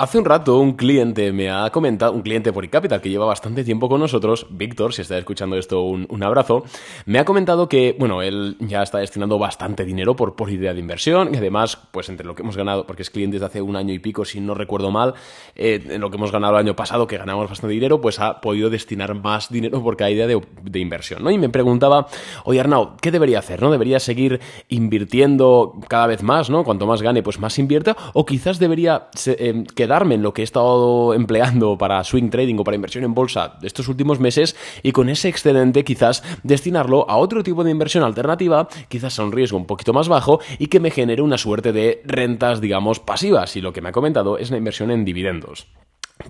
Hace un rato un cliente me ha comentado, un cliente por Capital que lleva bastante tiempo con nosotros, Víctor, si está escuchando esto, un, abrazo, me ha comentado que, bueno, él ya está destinando bastante dinero por, por idea de inversión y además, pues entre lo que hemos ganado, porque es cliente desde hace un año y pico, si no recuerdo mal, eh, en lo que hemos ganado el año pasado, que ganamos bastante dinero, pues ha podido destinar más dinero por cada idea de, de inversión, ¿no? Y me preguntaba, oye Arnau, ¿qué debería hacer, no? ¿Debería seguir invirtiendo cada vez más, ¿no? Cuanto más gane, pues más invierta, o quizás debería eh, darme en lo que he estado empleando para swing trading o para inversión en bolsa estos últimos meses y con ese excedente quizás destinarlo a otro tipo de inversión alternativa, quizás a un riesgo un poquito más bajo y que me genere una suerte de rentas, digamos, pasivas. Y lo que me ha comentado es la inversión en dividendos.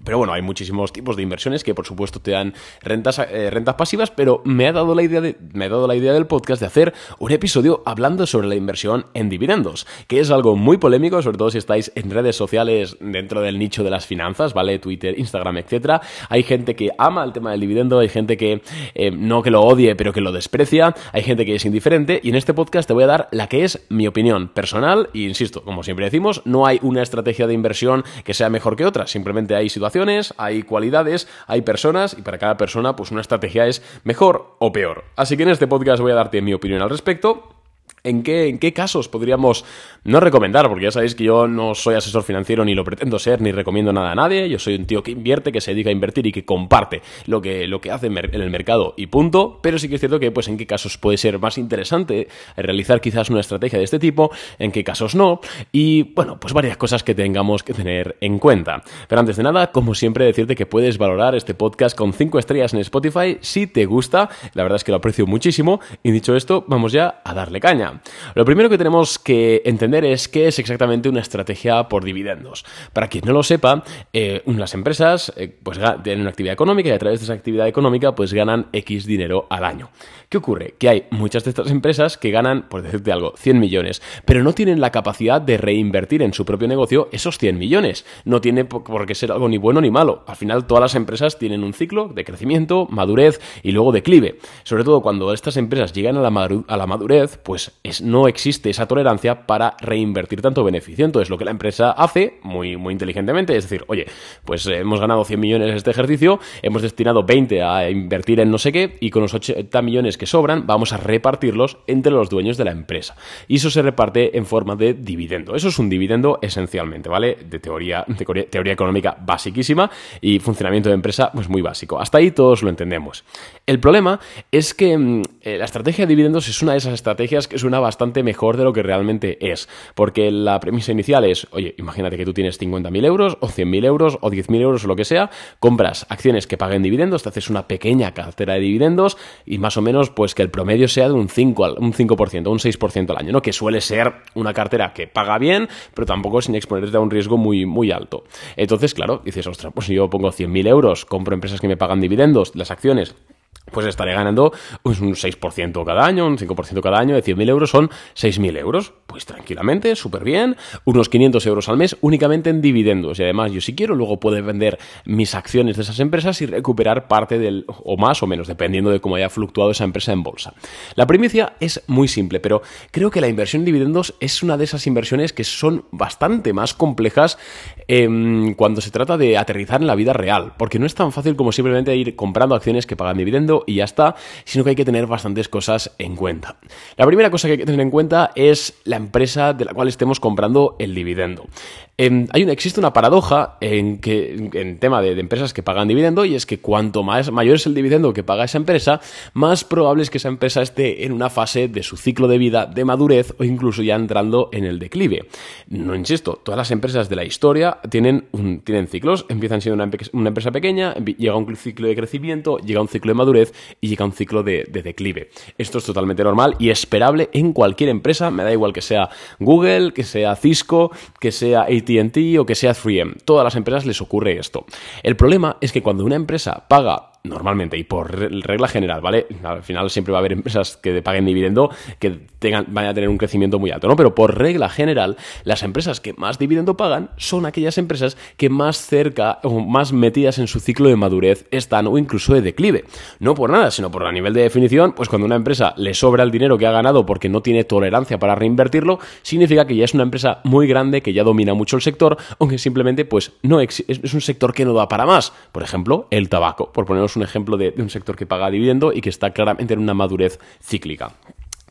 Pero bueno, hay muchísimos tipos de inversiones que por supuesto te dan rentas, eh, rentas pasivas, pero me ha, dado la idea de, me ha dado la idea del podcast de hacer un episodio hablando sobre la inversión en dividendos, que es algo muy polémico, sobre todo si estáis en redes sociales dentro del nicho de las finanzas, ¿vale? Twitter, Instagram, etcétera. Hay gente que ama el tema del dividendo, hay gente que eh, no que lo odie, pero que lo desprecia, hay gente que es indiferente, y en este podcast te voy a dar la que es mi opinión personal, y insisto, como siempre decimos, no hay una estrategia de inversión que sea mejor que otra, simplemente hay situaciones, hay cualidades, hay personas y para cada persona pues una estrategia es mejor o peor. Así que en este podcast voy a darte mi opinión al respecto ¿En qué, ¿En qué, casos podríamos no recomendar? Porque ya sabéis que yo no soy asesor financiero ni lo pretendo ser, ni recomiendo nada a nadie. Yo soy un tío que invierte, que se dedica a invertir y que comparte lo que, lo que hace en el mercado y punto. Pero sí que es cierto que, pues, en qué casos puede ser más interesante realizar quizás una estrategia de este tipo, en qué casos no. Y, bueno, pues varias cosas que tengamos que tener en cuenta. Pero antes de nada, como siempre, decirte que puedes valorar este podcast con 5 estrellas en Spotify si te gusta. La verdad es que lo aprecio muchísimo. Y dicho esto, vamos ya a darle caña. Lo primero que tenemos que entender es qué es exactamente una estrategia por dividendos. Para quien no lo sepa, eh, las empresas eh, pues, tienen una actividad económica y a través de esa actividad económica pues ganan X dinero al año. ¿Qué ocurre? Que hay muchas de estas empresas que ganan, por decirte algo, 100 millones, pero no tienen la capacidad de reinvertir en su propio negocio esos 100 millones. No tiene por qué ser algo ni bueno ni malo. Al final todas las empresas tienen un ciclo de crecimiento, madurez y luego declive. Sobre todo cuando estas empresas llegan a la, a la madurez, pues no existe esa tolerancia para reinvertir tanto beneficio. Entonces, lo que la empresa hace, muy, muy inteligentemente, es decir, oye, pues eh, hemos ganado 100 millones este ejercicio, hemos destinado 20 a invertir en no sé qué, y con los 80 millones que sobran, vamos a repartirlos entre los dueños de la empresa. Y eso se reparte en forma de dividendo. Eso es un dividendo esencialmente, ¿vale? De teoría, teoría económica basiquísima y funcionamiento de empresa, pues muy básico. Hasta ahí todos lo entendemos. El problema es que mm, eh, la estrategia de dividendos es una de esas estrategias que es bastante mejor de lo que realmente es. Porque la premisa inicial es, oye, imagínate que tú tienes 50.000 euros o 100.000 euros o 10.000 euros o lo que sea, compras acciones que paguen dividendos, te haces una pequeña cartera de dividendos y más o menos pues que el promedio sea de un 5%, un 5%, un 6% al año, ¿no? Que suele ser una cartera que paga bien, pero tampoco sin exponerte a un riesgo muy, muy alto. Entonces, claro, dices, ostras, pues si yo pongo 100.000 euros, compro empresas que me pagan dividendos, las acciones pues estaré ganando pues, un 6% cada año, un 5% cada año, de 100.000 euros son 6.000 euros. Pues tranquilamente, súper bien, unos 500 euros al mes únicamente en dividendos. Y además, yo si quiero, luego puedo vender mis acciones de esas empresas y recuperar parte del, o más o menos, dependiendo de cómo haya fluctuado esa empresa en bolsa. La primicia es muy simple, pero creo que la inversión en dividendos es una de esas inversiones que son bastante más complejas em, cuando se trata de aterrizar en la vida real, porque no es tan fácil como simplemente ir comprando acciones que pagan y ya está, sino que hay que tener bastantes cosas en cuenta. La primera cosa que hay que tener en cuenta es la empresa de la cual estemos comprando el dividendo. Em, hay una, existe una paradoja en que en tema de, empresas que pagan dividendo y es que cuanto más mayor es el dividendo que paga esa empresa, más probable es que esa empresa esté en una fase de su ciclo de vida de madurez o incluso ya entrando en el declive. No insisto, todas las empresas de la historia tienen, tienen ciclos, empiezan siendo una, empresa pequeña, llega un ciclo de crecimiento, llega un ciclo de madurez y llega un ciclo de, de declive. Esto es totalmente normal y esperable en cualquier empresa, me da igual que sea Google, que sea Cisco, que sea AT o que sea 3M. Todas las empresas les ocurre esto. El problema es que cuando una empresa paga normalmente y por regla general, ¿vale? Al final siempre va a haber empresas que paguen dividendo que tengan, van a tener un crecimiento muy alto, ¿no? Pero por regla general, las empresas que más dividendo pagan son aquellas empresas que más cerca o más metidas en su ciclo de madurez están o incluso de declive. No por nada, sino por a nivel de definición, pues cuando una empresa le sobra el dinero que ha ganado porque no tiene tolerancia para reinvertirlo, significa que ya es una empresa muy grande que ya domina mucho el sector, aunque simplemente pues no es un sector que no da para más. Por ejemplo, el tabaco, por ponernos un ejemplo de, de un sector que paga dividendo y que está claramente en una madurez cíclica.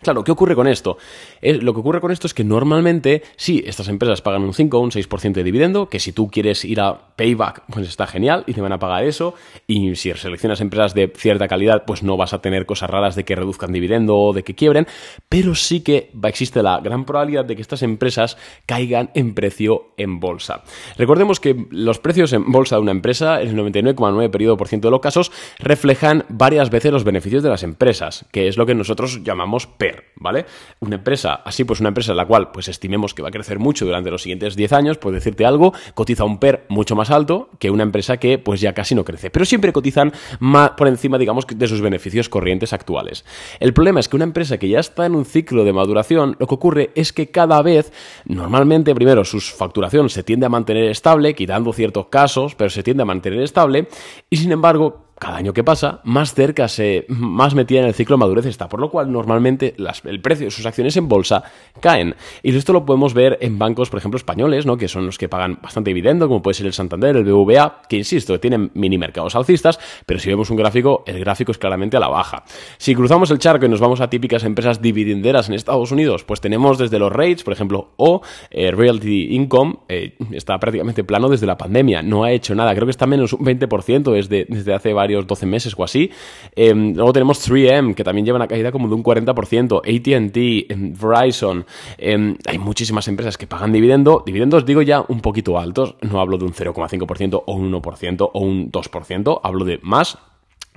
Claro, ¿qué ocurre con esto? lo que ocurre con esto es que normalmente, sí, estas empresas pagan un 5 o un 6% de dividendo, que si tú quieres ir a payback, pues está genial y te van a pagar eso. Y si seleccionas empresas de cierta calidad, pues no vas a tener cosas raras de que reduzcan dividendo o de que quiebren, pero sí que existe la gran probabilidad de que estas empresas caigan en precio en bolsa. Recordemos que los precios en bolsa de una empresa, el 99,9% de los casos, reflejan varias veces los beneficios de las empresas, que es lo que nosotros llamamos ¿vale? Una empresa, así pues una empresa en la cual pues estimemos que va a crecer mucho durante los siguientes 10 años, puede decirte algo, cotiza un PER mucho más alto que una empresa que pues ya casi no crece, pero siempre cotizan más por encima, digamos, de sus beneficios corrientes actuales. El problema es que una empresa que ya está en un ciclo de maduración, lo que ocurre es que cada vez, normalmente, primero, su facturación se tiende a mantener estable, quitando ciertos casos, pero se tiende a mantener estable, y sin embargo, cada año que pasa, más cerca se, más metida en el ciclo de madurez está, por lo cual normalmente el precio de sus acciones en bolsa caen. Y esto lo podemos ver en bancos, por ejemplo, españoles, ¿no? que son los que pagan bastante dividendo, como puede ser el Santander, el BVA, que insisto, tienen mini mercados alcistas, pero si vemos un gráfico, el gráfico es claramente a la baja. Si cruzamos el charco y nos vamos a típicas empresas dividenderas en Estados Unidos, pues tenemos desde los rates, por ejemplo, o eh, Realty Income, eh, está prácticamente plano desde la pandemia, no ha hecho nada, creo que está menos un 20% desde, desde hace varios 12 meses o así. Em, luego tenemos 3M, que también lleva una caída como de un 40%, ATT, em, Verizon. Em, hay muchísimas empresas que pagan dividendo. Dividendos digo ya un poquito altos, no hablo de un 0,5% o un 1% o un 2%, hablo de más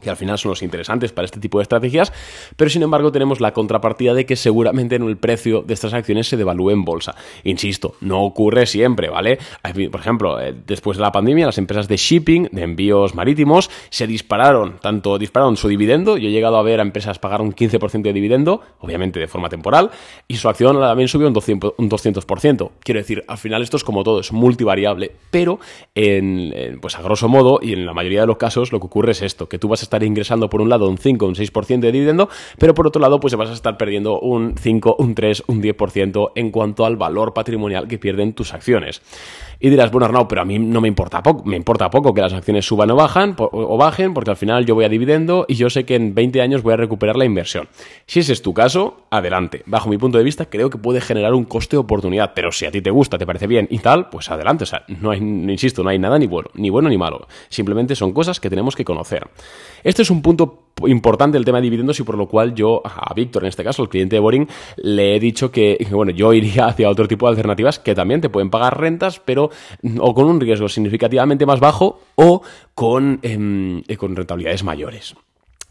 que al final son los interesantes para este tipo de estrategias, pero sin embargo tenemos la contrapartida de que seguramente en el precio de estas acciones se devalúe en bolsa. Insisto, no ocurre siempre, ¿vale? Por ejemplo, eh, después de la pandemia, las empresas de shipping, de envíos marítimos, se dispararon, tanto dispararon su dividendo, yo he llegado a ver a empresas pagar un 15% de dividendo, obviamente de forma temporal, y su acción también subió un 200%. Quiero decir, al final esto es como todo, es multivariable, pero en, pues a grosso modo, y en la mayoría de los casos, lo que ocurre es esto, que tú vas a estar ingresando por un lado un 5 o un 6% de dividendo, pero por otro lado pues vas a estar perdiendo un 5, un 3, un 10% en cuanto al valor patrimonial que pierden tus acciones. Y dirás, bueno, Arnau, pero a mí no me importa poco, me importa poco que las acciones suban o, bajan, o bajen, porque al final yo voy a dividendo y yo sé que en 20 años voy a recuperar la inversión. Si ese es tu caso, adelante. Bajo mi punto de vista, creo que puede generar un coste de oportunidad, pero si a ti te gusta, te parece bien y tal, pues adelante. O sea, no hay, insisto, no hay nada ni bueno, ni bueno ni malo. Simplemente son cosas que tenemos que conocer. Este es un punto importante el tema de dividendos y por lo cual yo a Víctor, en este caso, el cliente de Boring, le he dicho que, bueno, yo iría hacia otro tipo de alternativas que también te pueden pagar rentas, pero o con un riesgo significativamente más bajo o con, em, con rentabilidades mayores.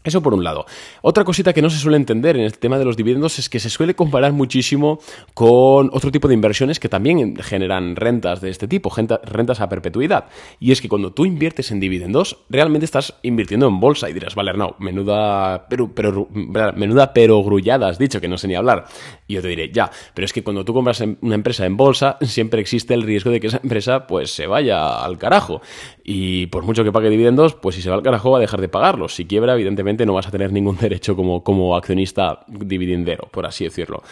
Eso por un lado. Otra cosita que no se suele entender en el tema de los dividendos es que se suele comparar muchísimo con otro tipo de inversiones que también generan rentas de este tipo, rentas a perpetuidad. Y es que cuando tú inviertes en dividendos, realmente estás invirtiendo en bolsa y dirás, vale, no, menuda, pero, pero, menuda pero grullada has dicho, que no sé ni hablar. Y yo te diré, ya, pero es que cuando tú compras una empresa en bolsa, siempre existe el riesgo de que esa empresa pues se vaya al carajo. Y por mucho que pague dividendos, pues si se va al carajo va a dejar de pagarlos. Si quiebra, evidentemente no vas a tener ningún derecho como, como accionista dividendero, por así decirlo.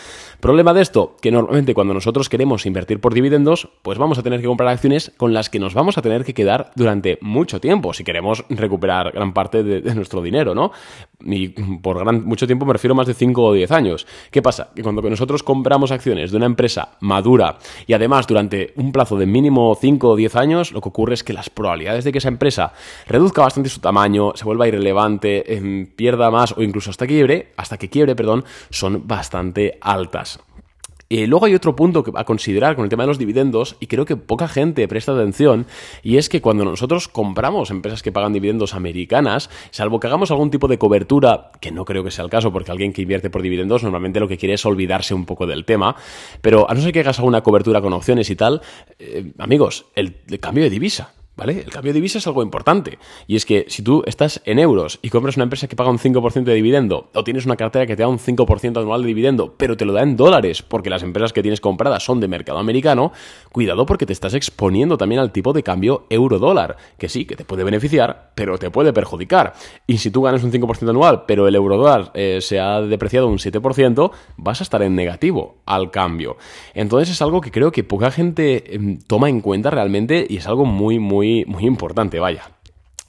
Problema de esto, que normalmente cuando nosotros queremos invertir por dividendos, pues vamos a tener que comprar acciones con las que nos vamos a tener que quedar durante mucho tiempo, si queremos recuperar gran parte de, nuestro dinero, ¿no? Y por mucho tiempo me refiero más de 5 o 10 años. ¿Qué pasa? Que cuando nosotros compramos acciones de una empresa madura y además durante un plazo de mínimo 5 o 10 años, lo que ocurre es que las probabilidades de que esa empresa reduzca bastante su tamaño, se vuelva irrelevante, pierda más o incluso hasta quiebre, hasta que quiebre, perdón, son bastante altas. Y luego hay otro punto a considerar con el tema de los dividendos, y creo que poca gente presta atención, y es que cuando nosotros compramos empresas que pagan dividendos americanas, salvo que hagamos algún tipo de cobertura, que no creo que sea el caso, porque alguien que invierte por dividendos normalmente lo que quiere es olvidarse un poco del tema, pero a no ser que hagas alguna cobertura con opciones y tal, eh, amigos, el cambio de divisa ¿vale? El cambio de divisa es algo importante. Y es que si tú estás en euros y compras una empresa que paga un 5% de dividendo, o tienes una cartera que te da un 5% anual de dividendo, pero te lo da en dólares, porque las empresas que tienes compradas son de mercado americano, cuidado porque te estás exponiendo también al tipo de cambio euro-dólar, que sí, que te puede beneficiar, pero te puede perjudicar. Y si tú ganas un 5% anual, pero el euro-dólar eh, se ha depreciado un 7%, vas a estar en negativo al cambio. Entonces es algo que creo que poca gente em, toma en cuenta realmente y es algo muy, muy, muy importante, vaya.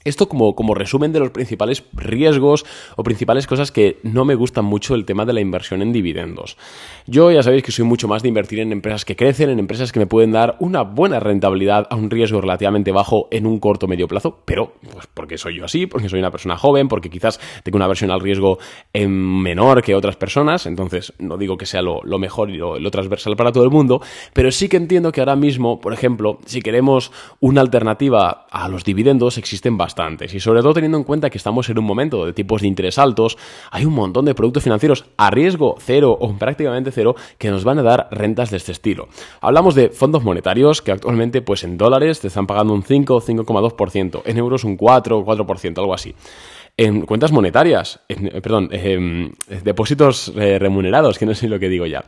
Esto como, como, resumen de los principales riesgos o principales cosas que no me gustan mucho el tema de la inversión en dividendos. Yo ya sabéis que soy mucho más de invertir en empresas que crecen, en empresas que me pueden dar una buena rentabilidad a un riesgo relativamente bajo en un corto medio plazo, pero pues porque soy yo así, porque soy una persona joven, porque quizás tengo una versión al riesgo menor que otras personas, entonces no digo que sea lo, mejor y lo, lo transversal para todo el mundo, pero sí que entiendo que ahora mismo, por ejemplo, si queremos una alternativa a los dividendos, existen bastantes y sobre todo teniendo en cuenta que estamos en un momento de tipos de interés altos, hay un montón de productos financieros a riesgo cero o prácticamente cero que nos van a dar rentas de este estilo. Hablamos de fondos monetarios que actualmente pues en dólares te están pagando un 5 o 5,2%, en euros un 4 o 4%, algo así en cuentas monetarias, eh, perdón, eh, depósitos eh, remunerados, que no sé lo que digo ya.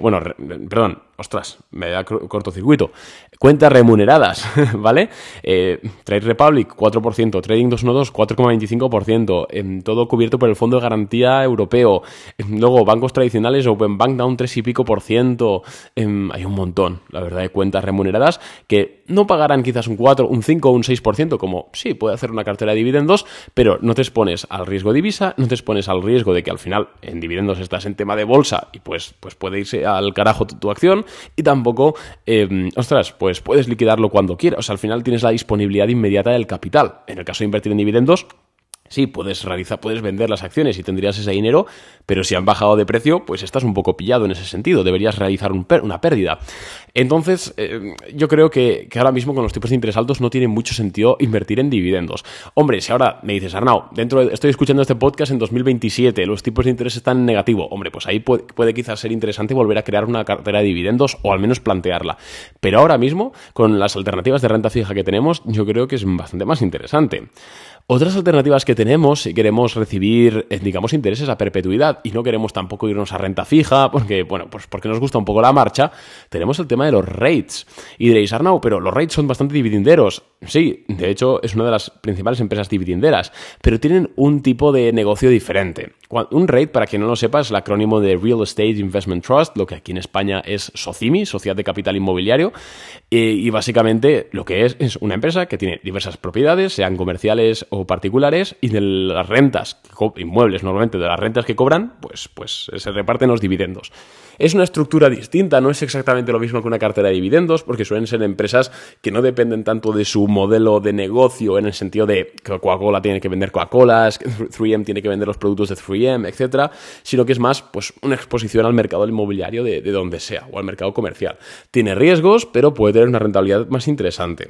bueno, perdón, ostras, me da cortocircuito. Cuentas remuneradas, ¿vale? Trade Republic, 4%, Trading 212, 4,25%, em, todo cubierto por el Fondo de Garantía Europeo. Em, luego, bancos tradicionales, Open Bank da un 3 y pico por ciento. Em, hay un montón, la verdad, de cuentas remuneradas que no pagarán quizás un 4, un 5 o un 6%, como sí, puede hacer una cartera de dividendos, pero no te expones al riesgo de divisa, no te expones al riesgo de que al final en dividendos estás en tema de bolsa y pues, pues puede irse al carajo tu, acción, y tampoco, ostras, pues pues puedes liquidarlo cuando quieras. O sea, al final tienes la disponibilidad inmediata del capital. En el caso de invertir en dividendos, Sí, puedes realizar, puedes vender las acciones y tendrías ese dinero, pero si han bajado de precio, pues estás un poco pillado en ese sentido. Deberías realizar una pérdida. Entonces, eh, yo creo que, ahora mismo con los tipos de interés altos no tiene mucho sentido invertir en dividendos. Hombre, si ahora me dices, Arnau, dentro estoy escuchando este podcast en 2027, los tipos de interés están en negativo. Hombre, pues ahí puede, puede quizás ser interesante volver a crear una cartera de dividendos o al menos plantearla. Pero ahora mismo, con las alternativas de renta fija que tenemos, yo creo que es bastante más interesante. Otras alternativas que tenemos, si queremos recibir, eh, digamos, intereses a perpetuidad y no queremos tampoco irnos a renta fija, porque, bueno, pues porque nos gusta un poco la marcha, tenemos el tema de los rates. Y diréis, Arnau, pero los rates son bastante dividenderos. Sí, de hecho, es una de las principales empresas dividenderas, pero tienen un tipo de negocio diferente. Un rate, para quien no lo sepa, es el acrónimo de Real Estate Investment Trust, lo que aquí en España es SOCIMI, Sociedad de Capital Inmobiliario, eh, y básicamente lo que es es una empresa que tiene diversas propiedades, sean comerciales o particulares y de las rentas, inmuebles normalmente, de las rentas que cobran, pues, pues se reparten los dividendos. Es una estructura distinta, no es exactamente lo mismo que una cartera de dividendos, porque suelen ser empresas que no dependen tanto de su modelo de negocio en el sentido de que Coca-Cola tiene que vender Coca-Colas, 3M tiene que vender los productos de 3M, etcétera, sino que es más pues una exposición al mercado inmobiliario de, de donde sea o al mercado comercial. Tiene riesgos, pero puede tener una rentabilidad más interesante.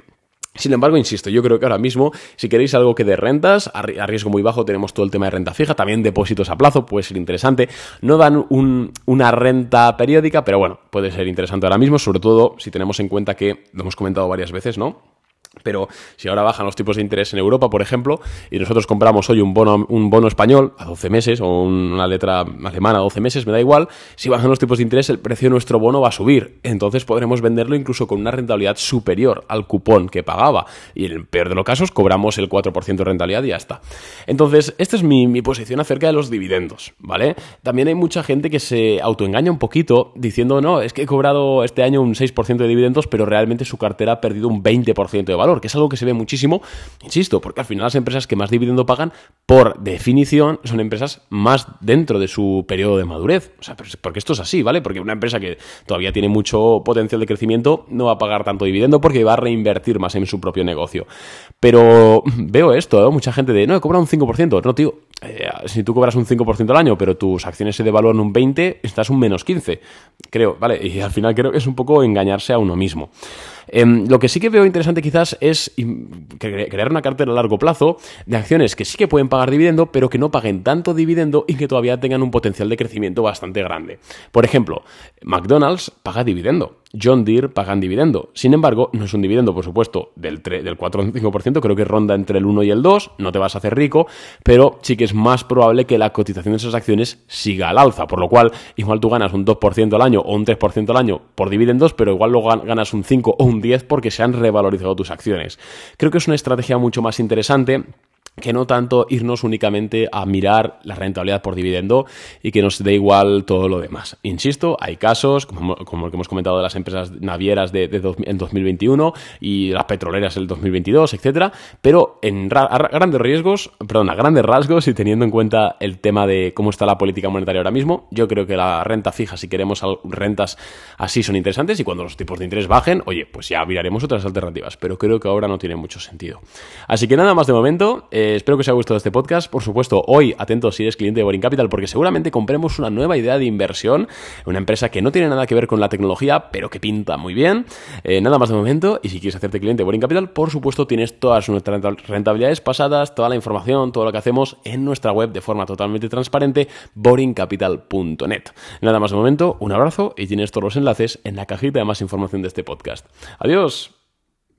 Sin embargo, insisto, yo creo que ahora mismo, si queréis algo que de rentas, a riesgo muy bajo tenemos todo el tema de renta fija, también depósitos a plazo, puede ser interesante. No dan una renta periódica, pero bueno, puede ser interesante ahora mismo, sobre todo si tenemos en cuenta que, lo hemos comentado varias veces, ¿no? Pero si ahora bajan los tipos de interés en Europa, por ejemplo, y nosotros compramos hoy un bono, un bono español a 12 meses o una letra alemana a 12 meses, me da igual, si bajan los tipos de interés el precio de nuestro bono va a subir. Entonces podremos venderlo incluso con una rentabilidad superior al cupón que pagaba. Y en el peor de los casos cobramos el 4% de rentabilidad y ya está. Entonces, esta es mi, mi posición acerca de los dividendos, ¿vale? También hay mucha gente que se autoengaña un poquito diciendo, no, es que he cobrado este año un 6% de dividendos, pero realmente su cartera ha perdido un 20% de valor que es algo que se ve muchísimo, insisto, porque al final las empresas que más dividendo pagan, por definición, son empresas más dentro de su periodo de madurez. O sea, porque esto es así, ¿vale? Porque una empresa que todavía tiene mucho potencial de crecimiento no va a pagar tanto dividendo porque va a reinvertir más en su propio negocio. Pero veo esto, ¿eh? mucha gente de, no, he cobrado un 5%. No, tío, eh, si tú cobras un 5% al año, pero tus acciones se devalúan un 20%, estás un menos 15%. Creo, ¿vale? Y al final creo que es un poco engañarse a uno mismo. Em, lo que sí que veo interesante quizás es crear una cartera a largo plazo de acciones que sí que pueden pagar dividendo, pero que no paguen tanto dividendo y que todavía tengan un potencial de crecimiento bastante grande. Por ejemplo, McDonald's paga dividendo John Deere pagan dividendo. Sin embargo, no es un dividendo, por supuesto, del, del 4 o 5%, creo que ronda entre el 1 y el 2, no te vas a hacer rico, pero sí que es más probable que la cotización de esas acciones siga al alza, por lo cual igual tú ganas un 2% al año o un 3% al año por dividendos, pero igual luego ganas un 5 o un 10 porque se han revalorizado tus acciones. Creo que es una estrategia mucho más interesante que no tanto irnos únicamente a mirar la rentabilidad por dividendo y que nos dé igual todo lo demás. Insisto, hay casos, como, el que hemos comentado de las empresas navieras de, en 2021 y las petroleras en el 2022, etcétera, pero en grandes riesgos, perdón, a grandes rasgos y teniendo en cuenta el tema de cómo está la política monetaria ahora mismo, yo creo que la renta fija, si queremos rentas así, son interesantes y cuando los tipos de interés bajen, oye, pues ya miraremos otras alternativas, pero creo que ahora no tiene mucho sentido. Así que nada más de momento. Eh, espero que os haya gustado este podcast. Por supuesto, hoy, atento si eres cliente de Boring Capital, porque seguramente compremos una nueva idea de inversión, una empresa que no tiene nada que ver con la tecnología, pero que pinta muy bien. Eh, nada más de momento, y si quieres hacerte cliente de Boring Capital, por supuesto, tienes todas nuestras rentabilidades pasadas, toda la información, todo lo que hacemos en nuestra web de forma totalmente transparente, boringcapital.net. Nada más de momento, un abrazo y tienes todos los enlaces en la cajita de más información de este podcast. Adiós.